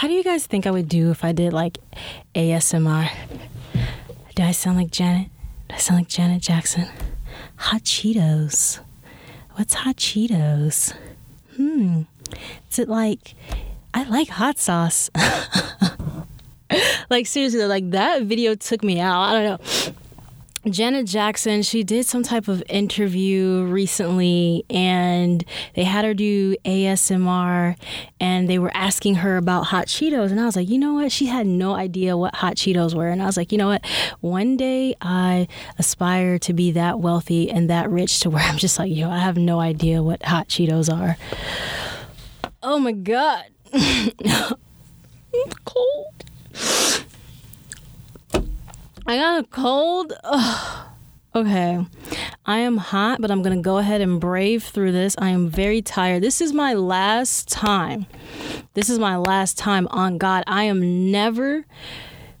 How do you guys think I would do if I did like ASMR? Do I sound like Janet? Do I sound like Janet Jackson? Hot Cheetos. What's hot Cheetos? Hmm. Is it like I like hot sauce? like seriously, like that video took me out. I don't know. Janet Jackson, she did some type of interview recently and they had her do ASMR and they were asking her about hot Cheetos. And I was like, you know what? She had no idea what hot Cheetos were. And I was like, you know what? One day I aspire to be that wealthy and that rich to where I'm just like, yo, I have no idea what hot Cheetos are. Oh my God. It's cold. I got a cold. Ugh. Okay. I am hot, but I'm going to go ahead and brave through this. I am very tired. This is my last time. This is my last time on God. I am never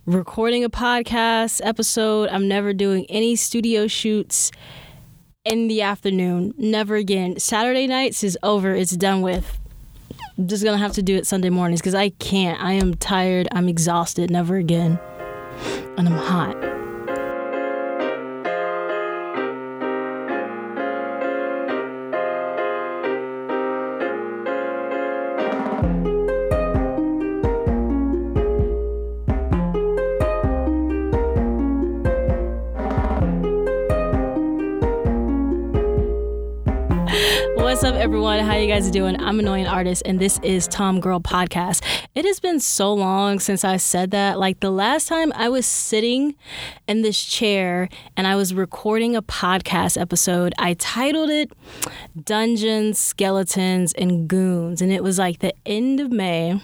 recording a podcast episode. I'm never doing any studio shoots in the afternoon. Never again. Saturday nights is over. It's done with. I'm just going to have to do it Sunday mornings because I can't. I am tired. I'm exhausted. Never again. And I'm hot. Everyone? How you guys doing? I'm Annoying Artist, and this is Tom Girl Podcast. It has been so long since I said that. Like the last time I was sitting in this chair and I was recording a podcast episode, I titled it Dungeons, Skeletons, and Goons. And it was like the end of May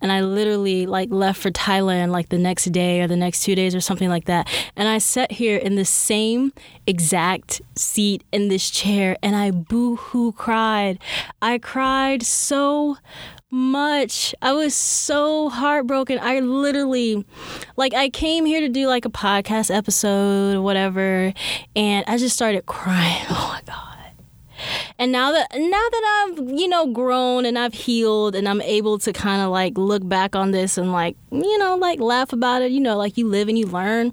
and I literally like left for Thailand like the next day or the next two days or something like that. And I sat here in the same exact seat in this chair and I boo hoo cried. I cried so much. I was so heartbroken. I literally, like, I came here to do like a podcast episode or whatever, and I just started crying. Oh my God. And now that now that I've you know grown and I've healed and I'm able to kind of like look back on this and like you know like laugh about it, you know like you live and you learn.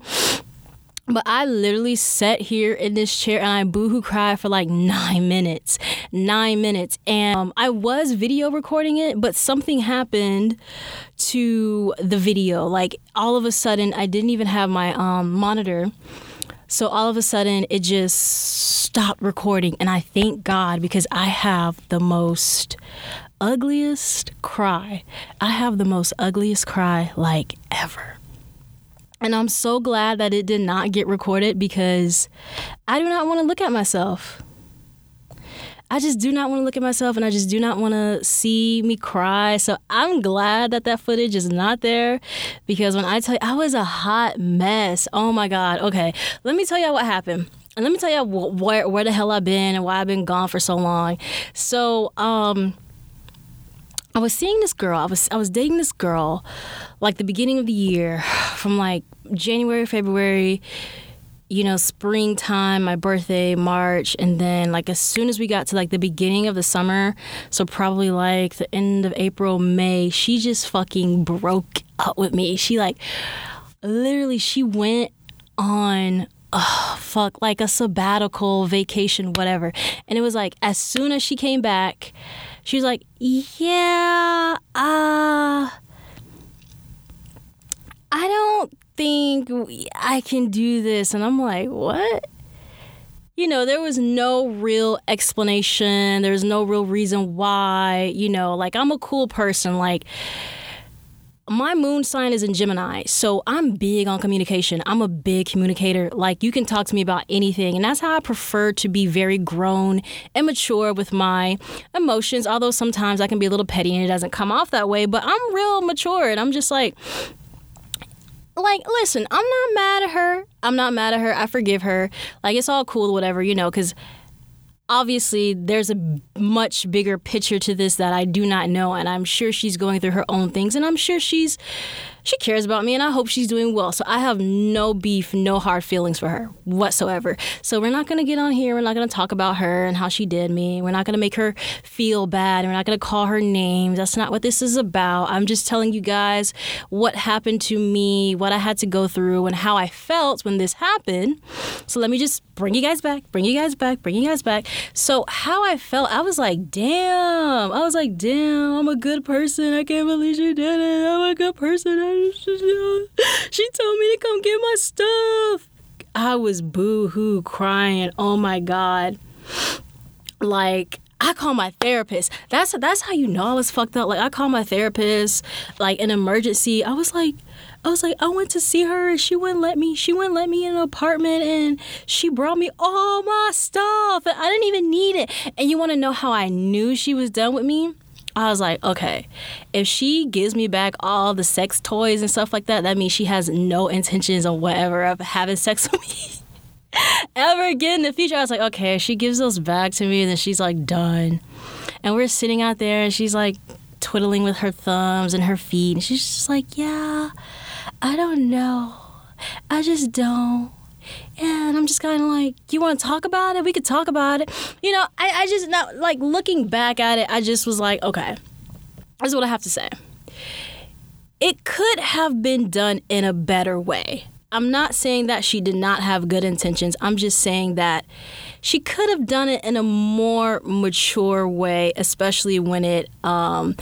But I literally sat here in this chair and I boohoo cried for like nine minutes. Nine minutes. And um, I was video recording it, but something happened to the video. Like all of a sudden, I didn't even have my um, monitor. So all of a sudden, it just stopped recording. And I thank God because I have the most ugliest cry. I have the most ugliest cry like ever. And I'm so glad that it did not get recorded because I do not want to look at myself. I just do not want to look at myself and I just do not want to see me cry. So I'm glad that that footage is not there because when I tell you, I was a hot mess. Oh my God. Okay, let me tell y'all what happened. And let me tell you where, where the hell I've been and why I've been gone for so long. So, um, I was seeing this girl. I was I was dating this girl like the beginning of the year from like January, February, you know, springtime, my birthday, March, and then like as soon as we got to like the beginning of the summer, so probably like the end of April, May, she just fucking broke up with me. She like literally she went on oh fuck like a sabbatical vacation whatever and it was like as soon as she came back she was like yeah uh I don't think I can do this. And I'm like, what? You know, there was no real explanation. There was no real reason why. You know, like I'm a cool person. Like, my moon sign is in Gemini, so I'm big on communication. I'm a big communicator. Like, you can talk to me about anything, and that's how I prefer to be very grown and mature with my emotions. Although sometimes I can be a little petty and it doesn't come off that way, but I'm real mature, and I'm just like, like listen i'm not mad at her. I'm not mad at her. I forgive her. Like it's all cool whatever you know because obviously there's a much bigger picture to this that i do not know and i'm sure she's going through her own things and i'm sure she's she cares about me and I hope she's doing well. So I have no beef, no hard feelings for her whatsoever. So we're not going to get on here. We're not going to talk about her and how she did me. We're not going to make her feel bad. We're not going to call her names. That's not what this is about. I'm just telling you guys what happened to me, what I had to go through, and how I felt when this happened. So let me just bring you guys back, bring you guys back, bring you guys back. So, how I felt, I was like, damn. I was like, damn, I'm a good person. I can't believe she did it. I'm a good person. She told me to come get my stuff. I was boo hoo crying. Oh my God. Like, I call my therapist. That's that's how you know I was fucked up. Like I call my therapist, like an emergency. I was like, I was like, I went to see her and she wouldn't let me. She wouldn't let me in an apartment and she brought me all my stuff and I didn't even need it. And you want to know how I knew she was done with me? I was like, okay, if she gives me back all the sex toys and stuff like that, that means she has no intentions on whatever of having sex with me. ever again in the future. I was like, okay, she gives those back to me, and then she's like, done. And we're sitting out there, and she's like twiddling with her thumbs and her feet, and she's just like, yeah, I don't know. I just don't. And I'm just kind of like, you want to talk about it? We could talk about it. You know, I, I just, not like looking back at it, I just was like, okay, this is what I have to say. It could have been done in a better way. I'm not saying that she did not have good intentions. I'm just saying that she could have done it in a more mature way, especially when it. Um,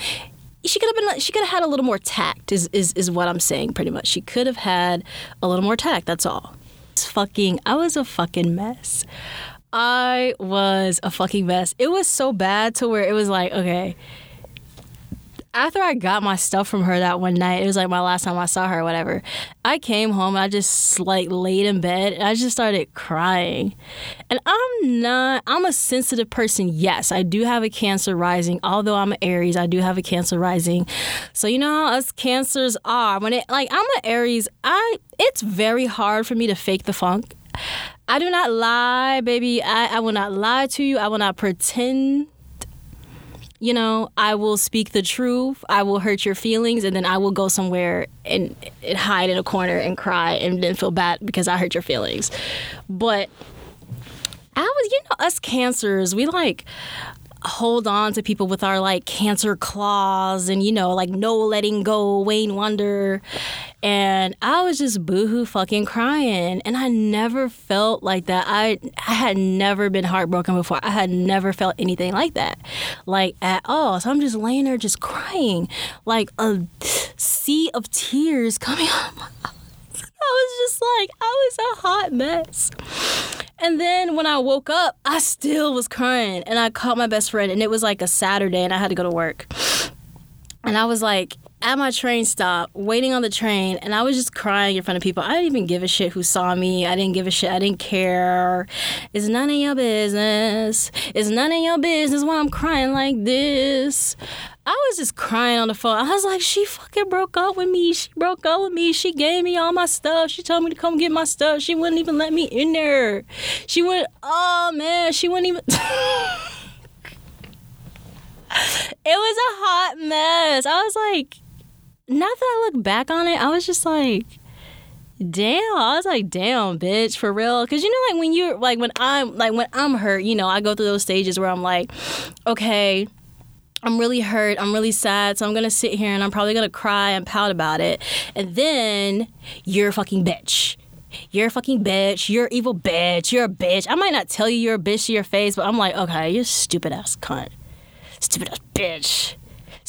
she could have been. She could have had a little more tact. Is is is what I'm saying. Pretty much, she could have had a little more tact. That's all. It's fucking. I was a fucking mess. I was a fucking mess. It was so bad to where it was like, okay, after I got my stuff from her that one night, it was like my last time I saw her whatever. I came home and I just like laid in bed and I just started crying. And I'm not, I'm a sensitive person. Yes, I do have a Cancer rising. Although I'm an Aries, I do have a Cancer rising. So you know how us Cancers are. When it, like, I'm an Aries, I, it's very hard for me to fake the funk. I do not lie, baby. I, I will not lie to you. I will not pretend you know, I will speak the truth. I will hurt your feelings, and then I will go somewhere and, and hide in a corner and cry and then feel bad because I hurt your feelings. But I was, you know, us cancers, we like hold on to people with our like cancer claws and you know like no letting go wayne wonder. And i was just boohoo fucking crying. And i never felt like that. I i had never been heartbroken before. I had never felt anything like that like at all. So i'm just laying there just crying like a sea of tears coming eyes I was just like, I was a hot mess. And then when I woke up, I still was crying. And I called my best friend, and it was like a Saturday, and I had to go to work. And I was like at my train stop, waiting on the train, and I was just crying in front of people. I didn't even give a shit who saw me. I didn't give a shit. I didn't care. It's none of your business. It's none of your business why I'm crying like this. I was just crying on the phone. I was like, she fucking broke up with me. She broke up with me. She gave me all my stuff. She told me to come get my stuff. She wouldn't even let me in there. She went, oh man, she wouldn't even. it was a hot mess. I was like, not that I look back on it, I was just like, damn i was like damn bitch for real because you know like when you're like when i'm like when i'm hurt you know i go through those stages where i'm like okay I'm really hurt. I'm really sad. So I'm going to sit here and I'm probably going to cry and pout about it. And then you're a fucking bitch. You're a fucking bitch. You're evil bitch. You're a bitch. I might not tell you you're a bitch to your face, but I'm like, okay, you're stupid ass cunt. Stupid ass bitch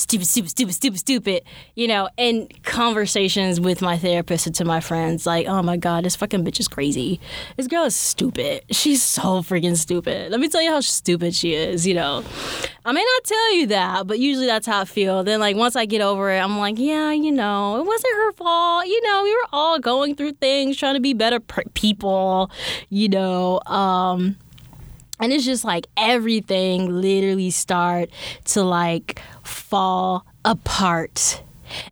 stupid, stupid, stupid, stupid, stupid, you know, and conversations with my therapist and to my friends, like, oh my God, this fucking bitch is crazy. This girl is stupid. She's so freaking stupid. Let me tell you how stupid she is, you know. I may not tell you that, but usually that's how I feel. Then, like, once I get over it, I'm like, yeah, you know, it wasn't her fault. You know, we were all going through things, trying to be better people, you know. Um, and it's just like everything literally start to like fall apart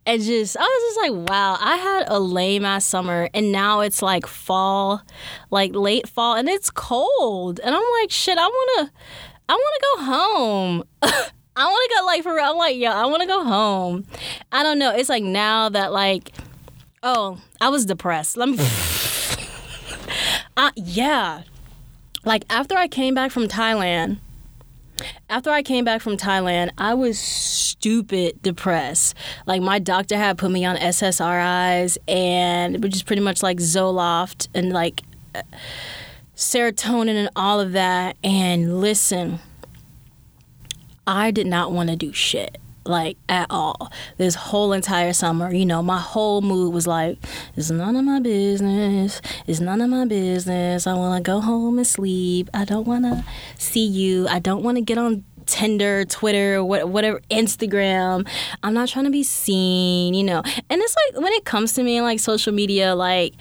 and just I was just like, wow, I had a lame ass summer and now it's like fall, like late fall and it's cold. And I'm like, shit, I wanna I wanna go home. I wanna go like for real. I'm like, yo, I wanna go home. I don't know. It's like now that like Oh, I was depressed. Let me. uh, yeah. Like after I came back from Thailand, after I came back from Thailand, I was stupid depressed. Like my doctor had put me on SSRIs and which is pretty much like Zoloft and like serotonin and all of that. And listen, I did not want to do shit like at all. This whole entire summer, you know, my whole mood was like, it's none of my business. It's none of my business. I want to go home and sleep. I don't want to see you. I don't want to get on Tinder, Twitter, whatever, Instagram. I'm not trying to be seen, you know. And it's like when it comes to me like social media, like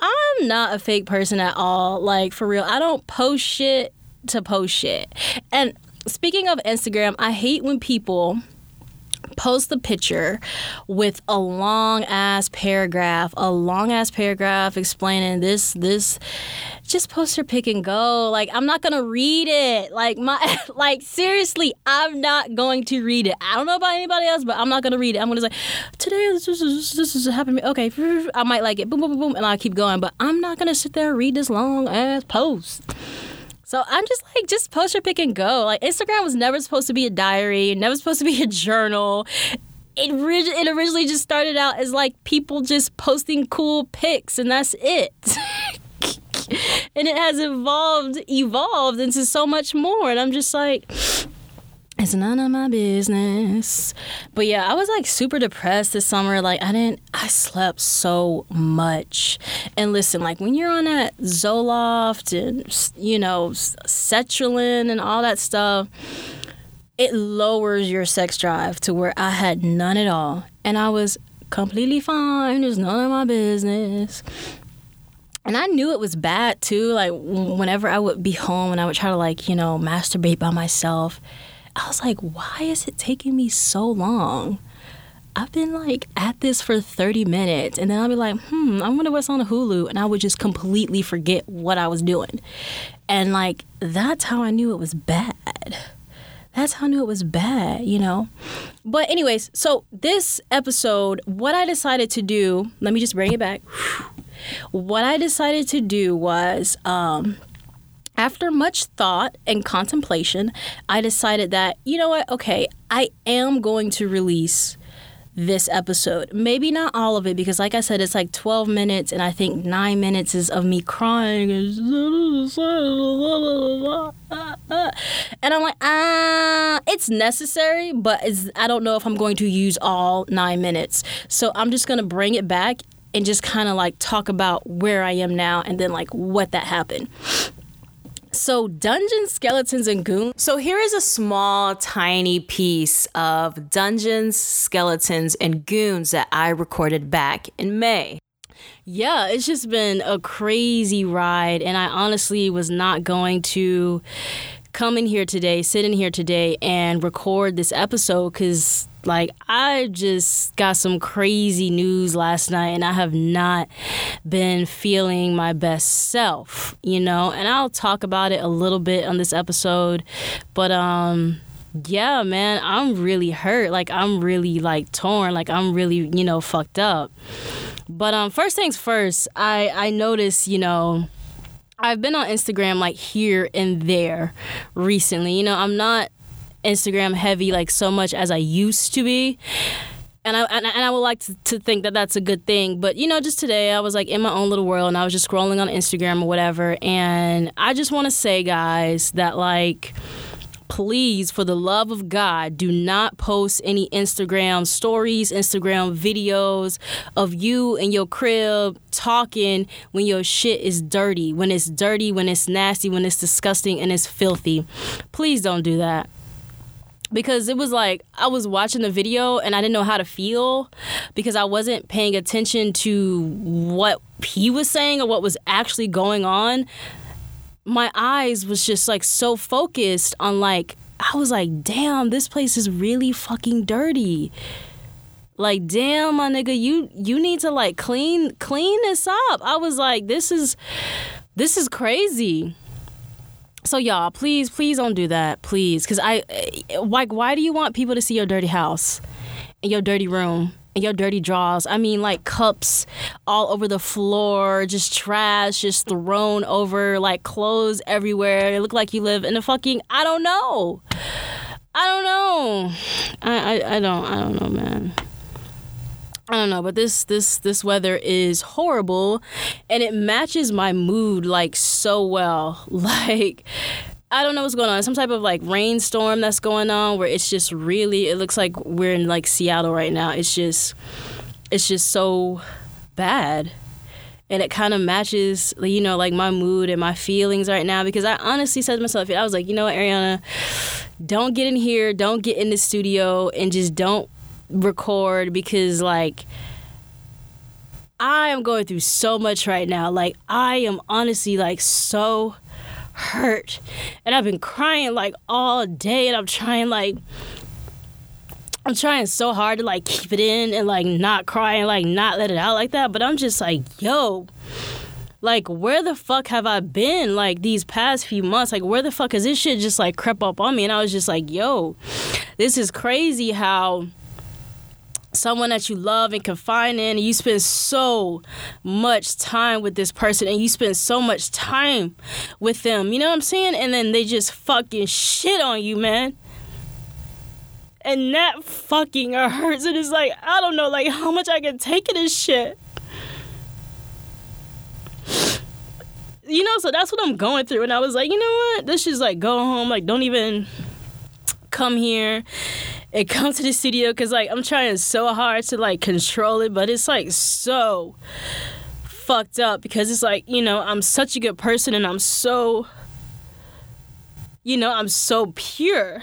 I'm not a fake person at all. Like for real, I don't post shit to post shit. And speaking of Instagram, I hate when people post the picture with a long ass paragraph, a long ass paragraph explaining this, this. Just post your pick and go. Like I'm not gonna read it. Like my, like seriously, I'm not going to read it. I don't know about anybody else, but I'm not gonna read it. I'm gonna say, today this is this is happening. Okay, I might like it. Boom, boom, boom, boom, and I'll keep going. But I'm not gonna sit there and read this long ass post. So I'm just like, just post your pick and go. Like Instagram was never supposed to be a diary, never supposed to be a journal. It, it originally just started out as like people just posting cool pics, and that's it. and it has evolved, evolved into so much more. And I'm just like, it's none of my business. But yeah, I was like super depressed this summer. Like I didn't I slept so much. And listen, like when you're on that Zoloft and you know, Sertraline and all that stuff, it lowers your sex drive to where I had none at all. And I was completely fine. It's none of my business. And I knew it was bad too. Like whenever I would be home and I would try to like, you know, masturbate by myself I was like, why is it taking me so long? I've been like at this for 30 minutes and then I'll be like, hmm, I wonder what's on Hulu. And I would just completely forget what I was doing. And like, that's how I knew it was bad. That's how I knew it was bad, you know? But, anyways, so this episode, what I decided to do, let me just bring it back. What I decided to do was, um, after much thought and contemplation, I decided that, you know what, okay, I am going to release this episode. Maybe not all of it because like I said it's like 12 minutes and I think 9 minutes is of me crying and I'm like, "Ah, it's necessary, but it's, I don't know if I'm going to use all 9 minutes." So I'm just going to bring it back and just kind of like talk about where I am now and then like what that happened. So, Dungeons, Skeletons, and Goons. So, here is a small, tiny piece of Dungeons, Skeletons, and Goons that I recorded back in May. Yeah, it's just been a crazy ride, and I honestly was not going to come in here today, sit in here today, and record this episode because like, I just got some crazy news last night and I have not been feeling my best self, you know? And I'll talk about it a little bit on this episode. But, um, yeah, man, I'm really hurt. Like, I'm really, like, torn. Like, I'm really, you know, fucked up. But, um, first things first, I, I noticed, you know, I've been on Instagram like here and there recently. You know, I'm not Instagram heavy like so much as I used to be. And I, and, I would like to, to think that that's a good thing. But, you know, just today I was like in my own little world and I was just scrolling on Instagram or whatever. And I just want to say, guys, that like, please, for the love of God, do not post any Instagram stories, Instagram videos of you in your crib talking when your shit is dirty, when it's dirty, when it's nasty, when it's disgusting and it's filthy. Please don't do that because it was like I was watching the video and I didn't know how to feel because I wasn't paying attention to what he was saying or what was actually going on. My eyes was just like so focused on like I was like, "Damn, this place is really fucking dirty." Like, "Damn, my nigga, you you need to like clean clean this up." I was like, "This is this is crazy." So y'all, please, please don't do that, please, because I, eh, like, why do you want people to see your dirty house, and your dirty room, and your dirty drawers. I mean, like cups all over the floor, just trash, just thrown over, like clothes everywhere. It looked like you live in a fucking I don't know. I don't know. I, I, I don't I don't know, man. I don't know, but this this this weather is horrible and it matches my mood like so well. Like I don't know what's going on. Some type of like rainstorm that's going on where it's just really it looks like we're in like Seattle right now. It's just it's just so bad. And it kind of matches, you know, like my mood and my feelings right now because I honestly said to myself, I was like, you know what, Ariana, don't get in here, don't get in the studio and just don't record because like I am going through so much right now. Like I am honestly like so hurt. And I've been crying like all day and I'm trying like I'm trying so hard to like keep it in and like not cry and like not let it out like that, but I'm just like, yo, like where the fuck have I been like these past few months? Like where the fuck has this shit just like crept up on me? And I was just like, yo, this is crazy how someone that you love and confide in and you spend so much time with this person and you spend so much time with them you know what i'm saying? And then they just fucking shit on you man. And that fucking hurts and it's like i don't know like how much i can take of this shit. You know so that's what i'm going through and i was like you know what? This is like go home like don't even come here and come to the studio because like I'm trying so hard to like control it, but it's like so fucked up because it's like you know I'm such a good person and I'm so you know I'm so pure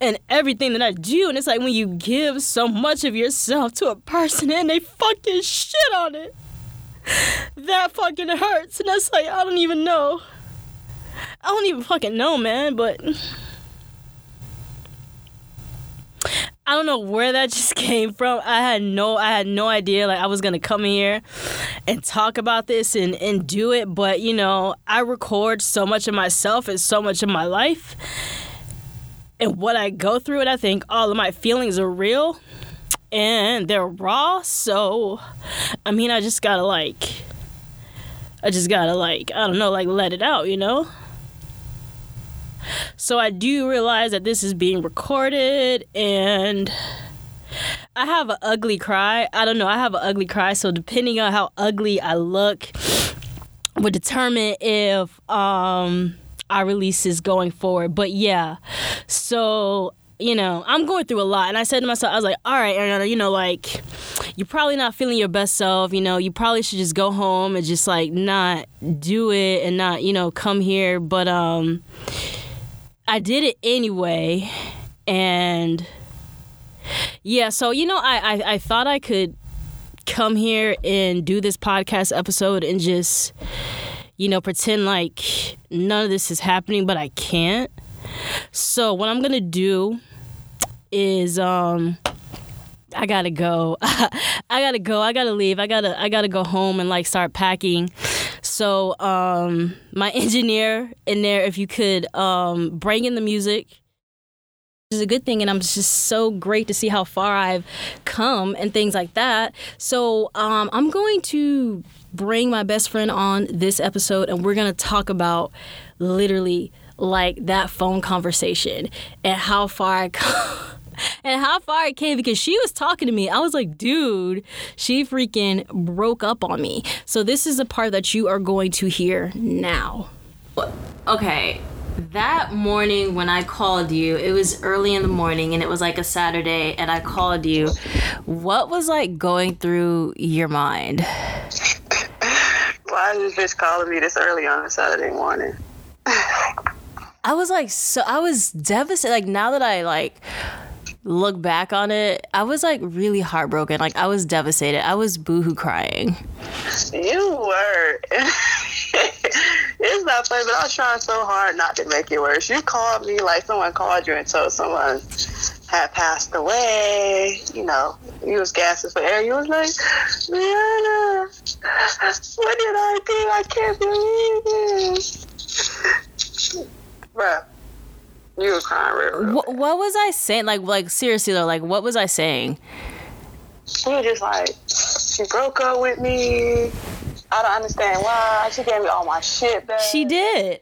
and everything that I do. And it's like when you give so much of yourself to a person and they fucking shit on it that fucking hurts. And that's like I don't even know. I don't even fucking know man but I don't know where that just came from. I had no I had no idea like I was gonna come here and talk about this and, and do it, but you know, I record so much of myself and so much of my life and what I go through and I think all of my feelings are real and they're raw, so I mean I just gotta like I just gotta like I don't know, like let it out, you know? So I do realize that this is being recorded and I have an ugly cry. I don't know. I have an ugly cry. So depending on how ugly I look would determine if um I release this going forward. But yeah. So you know, I'm going through a lot. And I said to myself, I was like, all right, Ariana, you know, like, you're probably not feeling your best self. You know, you probably should just go home and just, like, not do it and not, you know, come here. But, um, I did it anyway, and yeah. So you know, I, I I thought I could come here and do this podcast episode and just you know pretend like none of this is happening, but I can't. So what I'm gonna do is um I gotta go. I gotta go. I gotta leave. I gotta I gotta go home and like start packing. So um, my engineer in there, if you could um, bring in the music, which is a good thing and i'm just so great to see how far i've come and things like that. So um, i'm going to bring my best friend on this episode and we're going to talk about literally like that phone conversation and how far i come and how far it came because she was talking to me. I was like, dude, she freaking broke up on me. So this is the part that you are going to hear now. Okay, that morning when I called you, it was early in the morning and it was like a Saturday, and I called you. What was like going through your mind? Why is this bitch calling me this early on a Saturday morning? I was like, so I was devastated. Like now that I like look back on it, I was like really heartbroken. Like I was devastated. I was boohoo crying. You were. it's not funny, but I was trying so hard not to make it worse. You called me like someone called you and told someone had passed away. You know, you was gasping for air. You was like, Rihanna, what did I do? I can't believe this. Bruh. You were crying real, real what, what was I saying? Like, like seriously though, like what was I saying? She were just like, she broke up with me. I don't understand why. She gave me all my shit back. She did.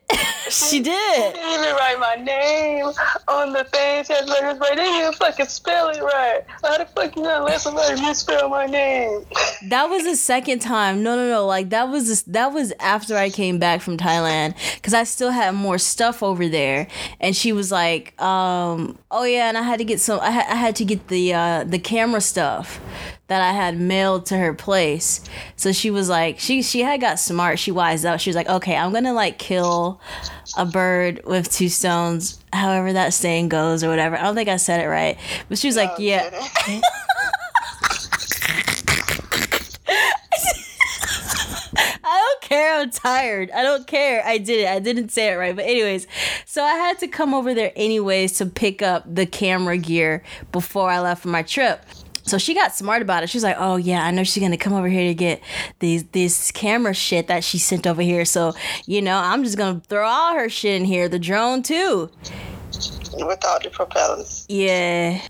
She did. She didn't even write my name on the thing. She had to like, they didn't even fucking spell it right. How the fuck you gonna let somebody misspell my name? That was the second time. No, no, no. Like that was that was after I came back from Thailand because I still had more stuff over there. And she was like, um, "Oh yeah," and I had to get some. I had, I had to get the uh, the camera stuff that I had mailed to her place. So she was like, she she had got smart. She wised up. She was like, okay, I'm gonna like kill a bird with two stones, however that saying goes or whatever. I don't think I said it right, but she was like, Oh, yeah. I don't care. I'm tired. I don't care. I did it. I didn't say it right. But, anyways, so I had to come over there anyways to pick up the camera gear before I left for my trip. So she got smart about it. She's like, "Oh yeah, I know she's gonna come over here to get these this camera shit that she sent over here. So you know, I'm just gonna throw all her shit in here, the drone too. Without the propellers. Yeah,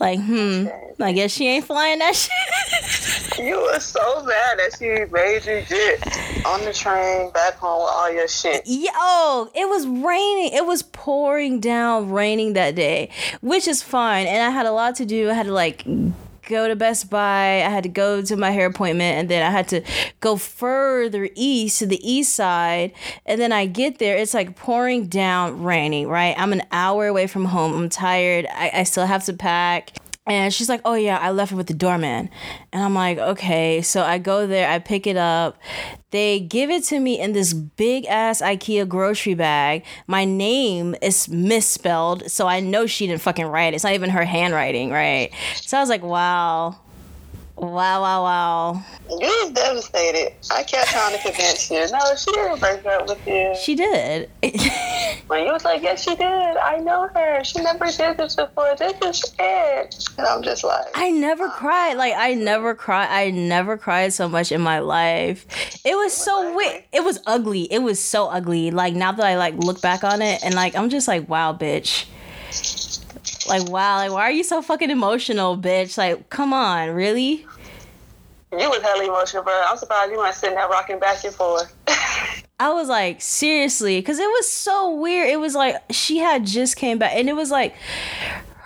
like hmm, I guess she ain't flying that shit. You were so mad that she made you get on the train back home with all your shit. Yeah, oh, it was raining. It was pouring down, raining that day, which is fine. And I had a lot to do. I had to like go to Best Buy. I had to go to my hair appointment, and then I had to go further east to the east side. And then I get there, it's like pouring down, raining. Right, I'm an hour away from home. I'm tired. I, I still have to pack. And she's like, "Oh yeah, I left it with the doorman." And I'm like, "Okay." So I go there, I pick it up. They give it to me in this big ass IKEA grocery bag. My name is misspelled, so I know she didn't fucking write it. It's not even her handwriting, right? So I was like, "Wow." Wow, wow, wow. You devastated. I kept trying to convince you. No, she didn't break up with you. She did. When you was like, yes, she did. I know her. She never did this before. This is it. And I'm just like, I never cried. Like I never cried. I never cried so much in my life. It was so weird. It was ugly. It was so ugly. Like now that I like look back on it and like I'm just like, wow, bitch. Like wow, like why are you so fucking emotional, bitch? Like come on, really? you was hella emotional, bro. I'm surprised you weren't sitting there rocking back and forth. I was like, seriously, because it was so weird. It was like she had just came back, and it was like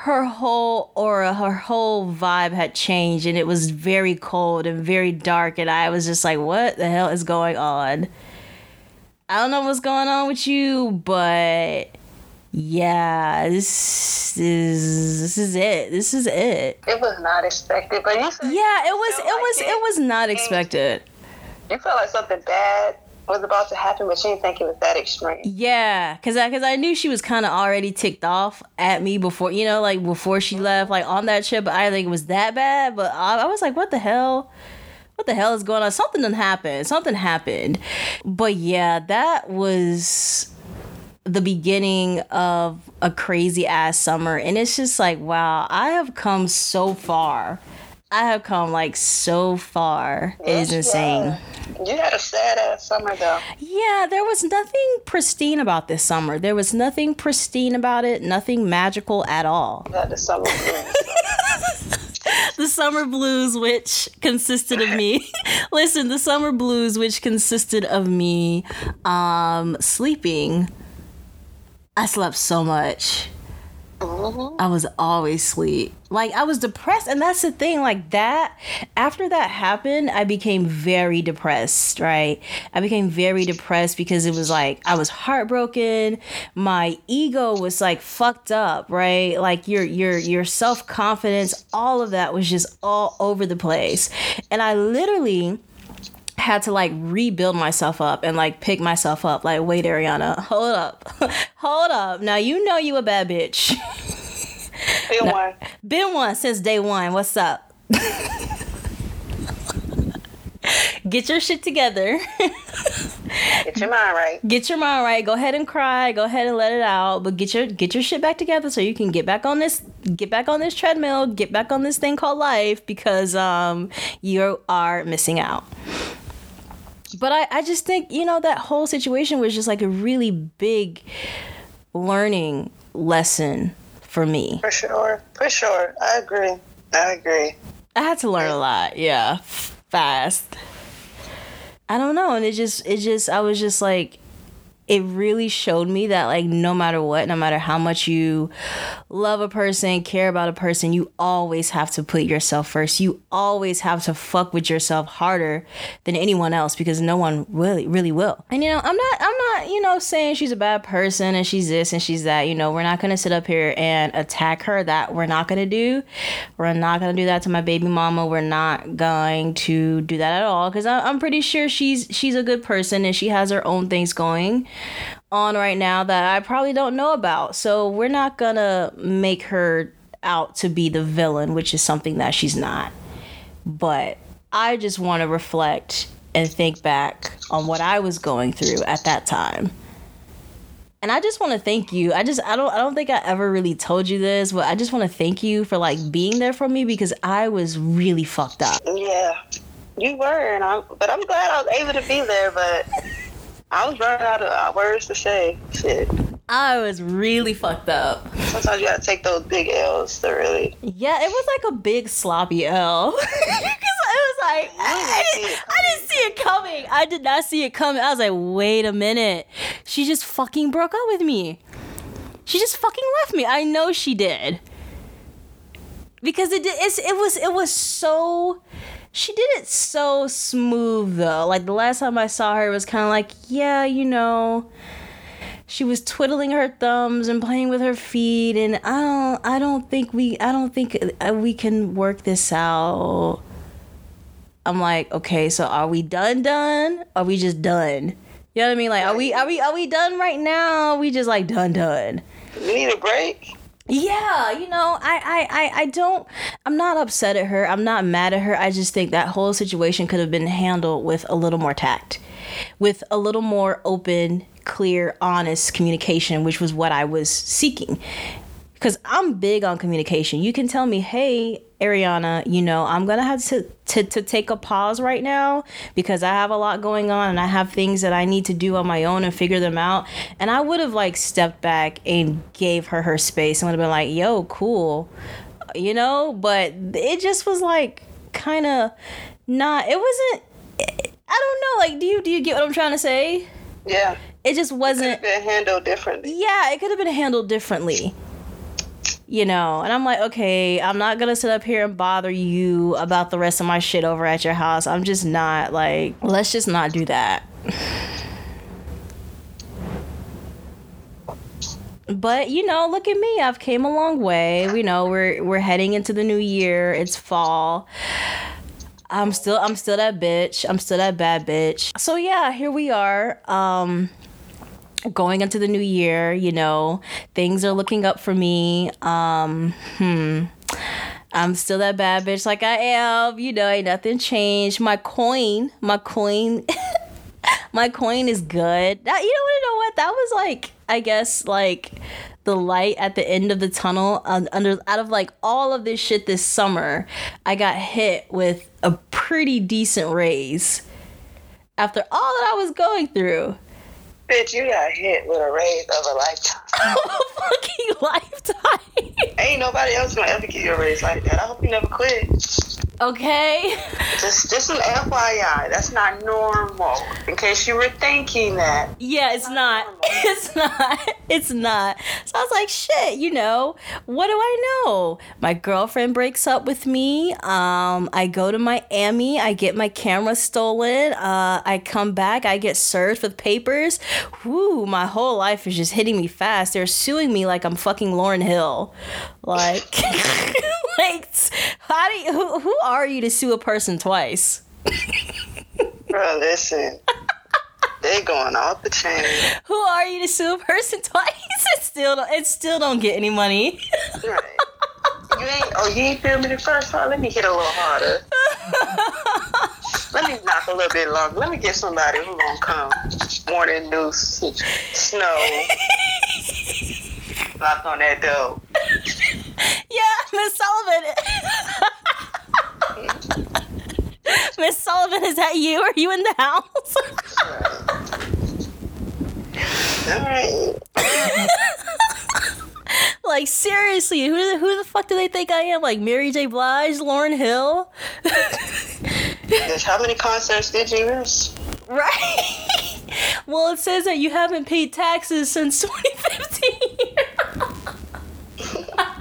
her whole aura, her whole vibe had changed, and it was very cold and very dark. And I was just like, what the hell is going on? I don't know what's going on with you, but yeah, this is this is it. This is it. it was not expected, but you said Yeah, it was. It like was. It was not expected. You felt like something bad was about to happen, but she didn't think it was that extreme. Yeah, cause I, cause I knew she was kind of already ticked off at me before, you know, like before she left, like on that trip. I didn't think it was that bad. But I, I was like, what the hell? What the hell is going on? Something done happened. Something happened. But yeah, that was the beginning of a crazy ass summer, and it's just like, wow, I have come so far. I have come like so far. It is insane. You had a sad ass summer though. Yeah, there was nothing pristine about this summer. There was nothing pristine about it, nothing magical at all. The summer blues. The summer blues, which consisted of me. Listen, the summer blues, which consisted of me um, sleeping. I slept so much. Mm-hmm. I was always sleep. Like I was depressed, and that's the thing. Like that, after that happened, I became very depressed. Right, I became very depressed because it was like I was heartbroken. My ego was like fucked up. Right, like your your your self confidence, all of that was just all over the place, and I literally had to like rebuild myself up and like pick myself up. Like, wait, Ariana, hold up, hold up. Now you know you a bad bitch. Feel one. Been one since day one. What's up? Get your shit together. Get your mind right. Get your mind right. Go ahead and cry. Go ahead and let it out. But get your get your shit back together so you can get back on this get back on this treadmill. Get back on this thing called life because um you are missing out. But I, I just think, you know, that whole situation was just like a really big learning lesson for me. For sure. For sure. I agree. I agree. I had to learn a lot. Yeah, fast. I don't know, and it just it just I was just like it really showed me that like no matter what no matter how much you love a person care about a person you always have to put yourself first. You always have to fuck with yourself harder than anyone else because no one really really will. And you know i'm not i'm not you know saying she's a bad person and she's this and she's that. You know we're not gonna sit up here and attack her. That we're not gonna do. We're not gonna do that to my baby mama. We're not going to do that at all because i'm pretty sure she's she's a good person and she has her own things going on right now that I probably don't know about. So we're not gonna make her out to be the villain, which is something that she's not. But I just want to reflect and think back on what I was going through at that time. And I just want to thank you. I just I don't I don't think I ever really told you this, but I just want to thank you for like being there for me because I was really fucked up. Yeah. You were, and I'm, but I'm glad I was able to be there. But I was running out of uh, words to say. Shit. I was really fucked up. Sometimes you gotta take those big L's to really. Yeah, it was like a big sloppy L. Because it was like, I, didn't, I didn't see it coming. I did not see it coming. I was like, wait a minute. She just fucking broke up with me. She just fucking left me. I know she did. Because it it's, it was it was so she did it so smooth though. Like the last time I saw her, was kind of like, yeah, you know, she was twiddling her thumbs and playing with her feet, and I don't, I don't think we, I don't think uh, we can work this out. I'm like, okay, so are we done? Done? Are we just done? You know what I mean? Like, are we, are we, are we done right now? we just like done, done. You need a break yeah you know I, I i i don't i'm not upset at her. I'm not mad at her. I just think that whole situation could have been handled with a little more tact with a little more open clear honest communication which was what i was seeking because i'm big on communication you can tell me hey Ariana, you know, I'm gonna have to, to to take a pause right now because I have a lot going on and I have things that I need to do on my own and figure them out. And I would have like stepped back and gave her her space and would have been like, "Yo, cool," you know. But it just was like kind of not. It wasn't. I don't know. Like, do you do you get what I'm trying to say? Yeah. It just wasn't. It could have been handled differently. Yeah, it could have been handled differently you know and i'm like okay i'm not gonna sit up here and bother you about the rest of my shit over at your house. I'm just not like let's just not do that. But you know look at me. I've came a long way. You know we're we're heading into the new year. It's fall. I'm still i'm still that bitch. I'm still that bad bitch. So yeah here we are. Um going into the new year, you know, things are looking up for me. Um, hmm. I'm still that bad bitch like I am. You know, ain't nothing changed. My coin, my coin, my coin is good. That you know? You know what? That was like, I guess, like the light at the end of the tunnel. under out of like all of this shit this summer, I got hit with a pretty decent raise after all that I was going through. Bitch, you got hit with a raise of a lifetime. a fucking lifetime. Ain't nobody else gonna ever give you a raise like that. I hope you never quit. Okay. Just just an FYI, that's not normal. In case you were thinking that. Yeah, it's not. not. It's not. It's not. So I was like, shit, you know, what do I know? My girlfriend breaks up with me. Um, I go to Miami, I get my camera stolen, uh, I come back, I get served with papers. Whoo, my whole life is just hitting me fast. They're suing me like I'm fucking Lauryn Hill. Like like how do you who, who are you to sue a person twice? Bro, listen. They going off the chain. Who are you to sue a person twice? It still don't, it still don't get any money. right. You ain't oh you ain't me the first time. Let me hit a little harder. Let me knock a little bit longer. Let me get somebody who gonna come. Morning news, snow. Knock on that door. Yeah, Miss Sullivan. Miss Sullivan, is that you? Are you in the house? All right. Like seriously, who the, who the fuck do they think I am? Like Mary J. Blige, Lauryn Hill? How many concerts did you miss? Right. well, it says that you haven't paid taxes since 2015.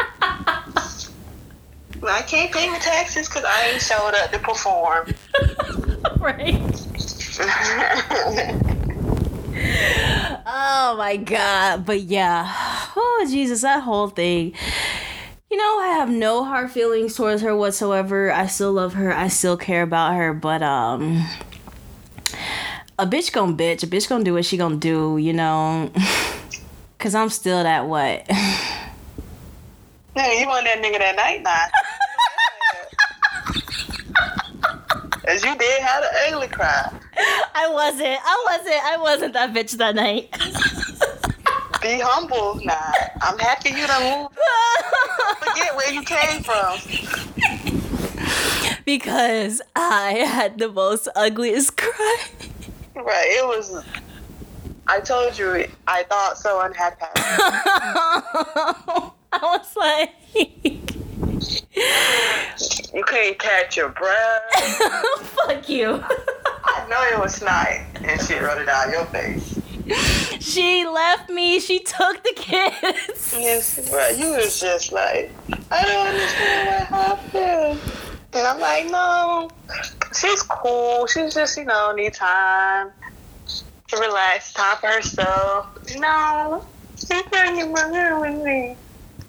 I can't pay my taxes because I ain't showed up to perform. right. oh my god. But yeah. Oh Jesus, that whole thing. You know, I have no hard feelings towards her whatsoever. I still love her. I still care about her, but um a bitch gonna bitch. A bitch gonna do what she gonna do, you know. Cause I'm still that what? Yeah, you want that nigga that night now. As you did have an ugly cry. I wasn't. I wasn't. I wasn't that bitch that night. Be humble now. I'm happy you done moved. Forget where you came from. because I had the most ugliest cry. Right. It was. I told you. I thought so unhappy. I was like, You can't catch your breath. fuck you. I know it was night, and she wrote it down your face. She left me. She took the kids. Yes, bro. You was just like, I don't understand what happened. And I'm like, no, she's cool. She's just, you know, need time to relax, time for herself. No, she's trying to get my with me.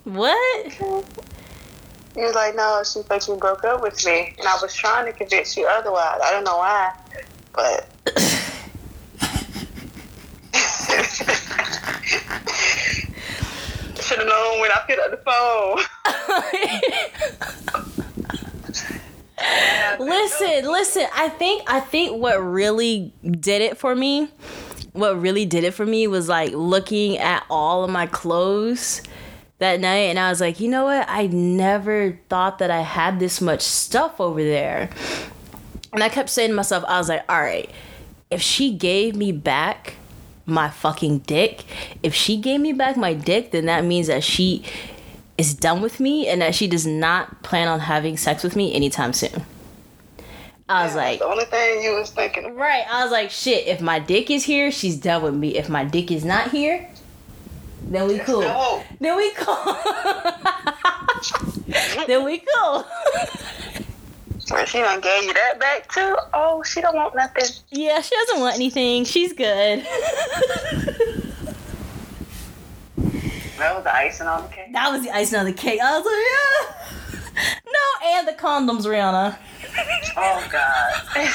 What? He was like, no, she fucking broke up with me. And I was trying to convince you otherwise. I don't know why, but. Should have known when I picked up the phone. listen, listen. I think I think what really did it for me, what really did it for me was like looking at all of my clothes that night and I was like, "You know what? I never thought that I had this much stuff over there." And I kept saying to myself, I was like, "All right, if she gave me back my fucking dick, if she gave me back my dick, then that means that she is done with me and that she does not plan on having sex with me anytime soon." I was like, the only thing you was thinking. Right. I was like, shit, if my dick is here, she's done with me. If my dick is not here, then we cool. No. Then we cool. then we cool. Well, she done gave you that back too. Oh, she don't want nothing. yeah, she doesn't want anything. She's good. That was the icing on the cake. that was the icing on the cake. I was like, yeah. No, and the condoms, Rihanna. Oh God.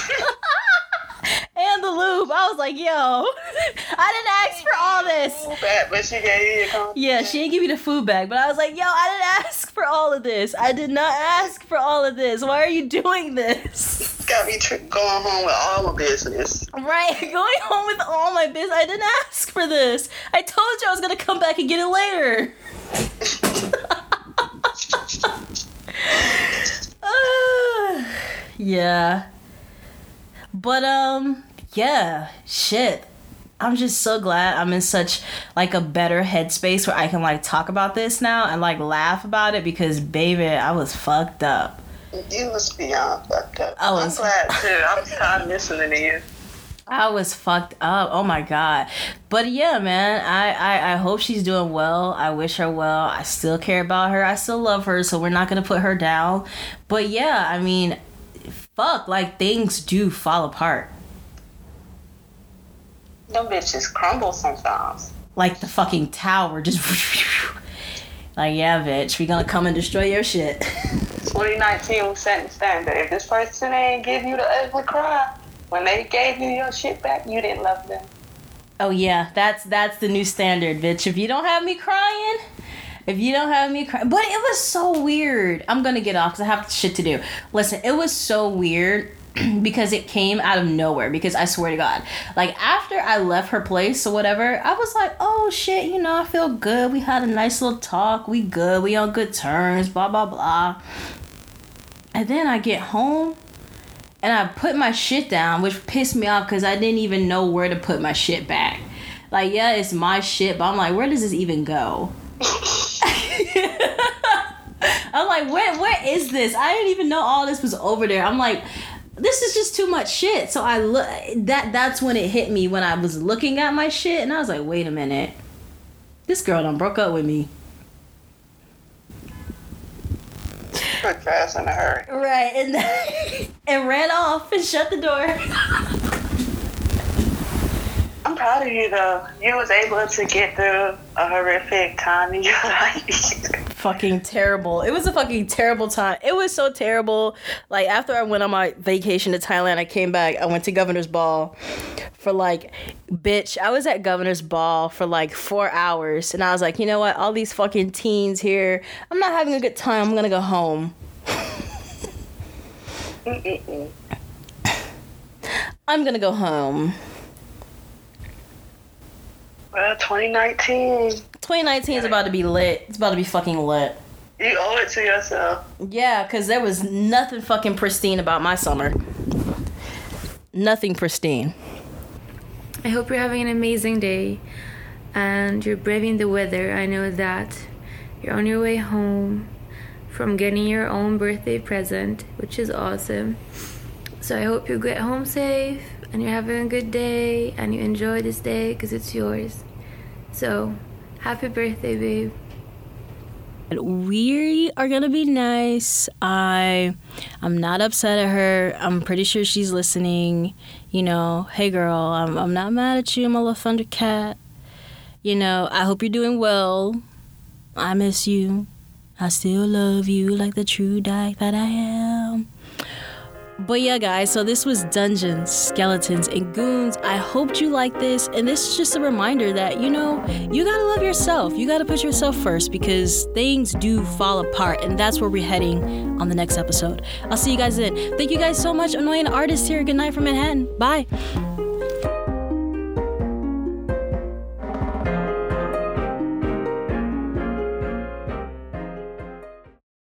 And the lube. I was like, yo, I didn't ask for all this. But she gave you Yeah, she didn't give me the food bag, but I was like, yo, I didn't ask for all of this. I did not ask for all of this. Why are you doing this? got me tri- going home with all my business. Right, going home with all my business. I didn't ask for this. I told you I was gonna come back and get it later. Ah, yeah. But um yeah, shit. I'm just so glad I'm in such like a better headspace where I can like talk about this now and like laugh about it because baby, I was fucked up. You was beyond fucked up. I was- I'm glad too. I'm tired listening to you. I was fucked up. Oh my god. But yeah, man, I, I I hope she's doing well. I wish her well. I still care about her. I still love her, so we're not gonna put her down. But yeah, I mean, fuck, like things do fall apart. Them bitches crumble sometimes. Like the fucking tower just like yeah, bitch, we gonna come and destroy your shit. 2019 was setting the standard. If this person ain't give you the ugly cry when they gave you your shit back, you didn't love them. Oh yeah, that's that's the new standard, bitch. If you don't have me crying, if you don't have me crying, but it was so weird. I'm gonna get off because I have shit to do. Listen, it was so weird because it came out of nowhere. Because I swear to God, like after I left her place or whatever, I was like, oh shit, you know, I feel good. We had a nice little talk. We good. We on good terms. Blah blah blah. And then I get home and I put my shit down, which pissed me off because I didn't even know where to put my shit back. Like, yeah, it's my shit, but I'm like, where does this even go? I'm like, where where is this? I didn't even know all this was over there. I'm like, this is just too much shit. So I look that that's when it hit me when I was looking at my shit and I was like, wait a minute. This girl done broke up with me. Fast, in a hurry. Right, and and ran off and shut the door. Proud of you though. You was able to get through a horrific time in your life. fucking terrible. It was a fucking terrible time. It was so terrible. Like after I went on my vacation to Thailand, I came back. I went to Governor's Ball for like, bitch. I was at Governor's Ball for like four hours, and I was like, you know what? All these fucking teens here. I'm not having a good time. I'm gonna go home. I'm gonna go home. Uh, well, 2019. 2019 is about to be lit. It's about to be fucking lit. You owe it to yourself. Yeah, because there was nothing fucking pristine about my summer. Nothing pristine. I hope you're having an amazing day and you're braving the weather. I know that you're on your way home from getting your own birthday present, which is awesome. So I hope you get home safe and you're having a good day and you enjoy this day because it's yours. So, happy birthday, babe. We are gonna be nice. I I'm not upset at her. I'm pretty sure she's listening. You know, hey girl, I'm I'm not mad at you, my little Thundercat. You know, I hope you're doing well. I miss you. I still love you like the true dyke that I am. But yeah, guys, so this was Dungeons, Skeletons, and Goons. I hoped you liked this, and this is just a reminder that, you know, you gotta love yourself. You gotta put yourself first because things do fall apart, and that's where we're heading on the next episode. I'll see you guys then. Thank you guys so much. Annoying artist here. Good night from Manhattan. Bye.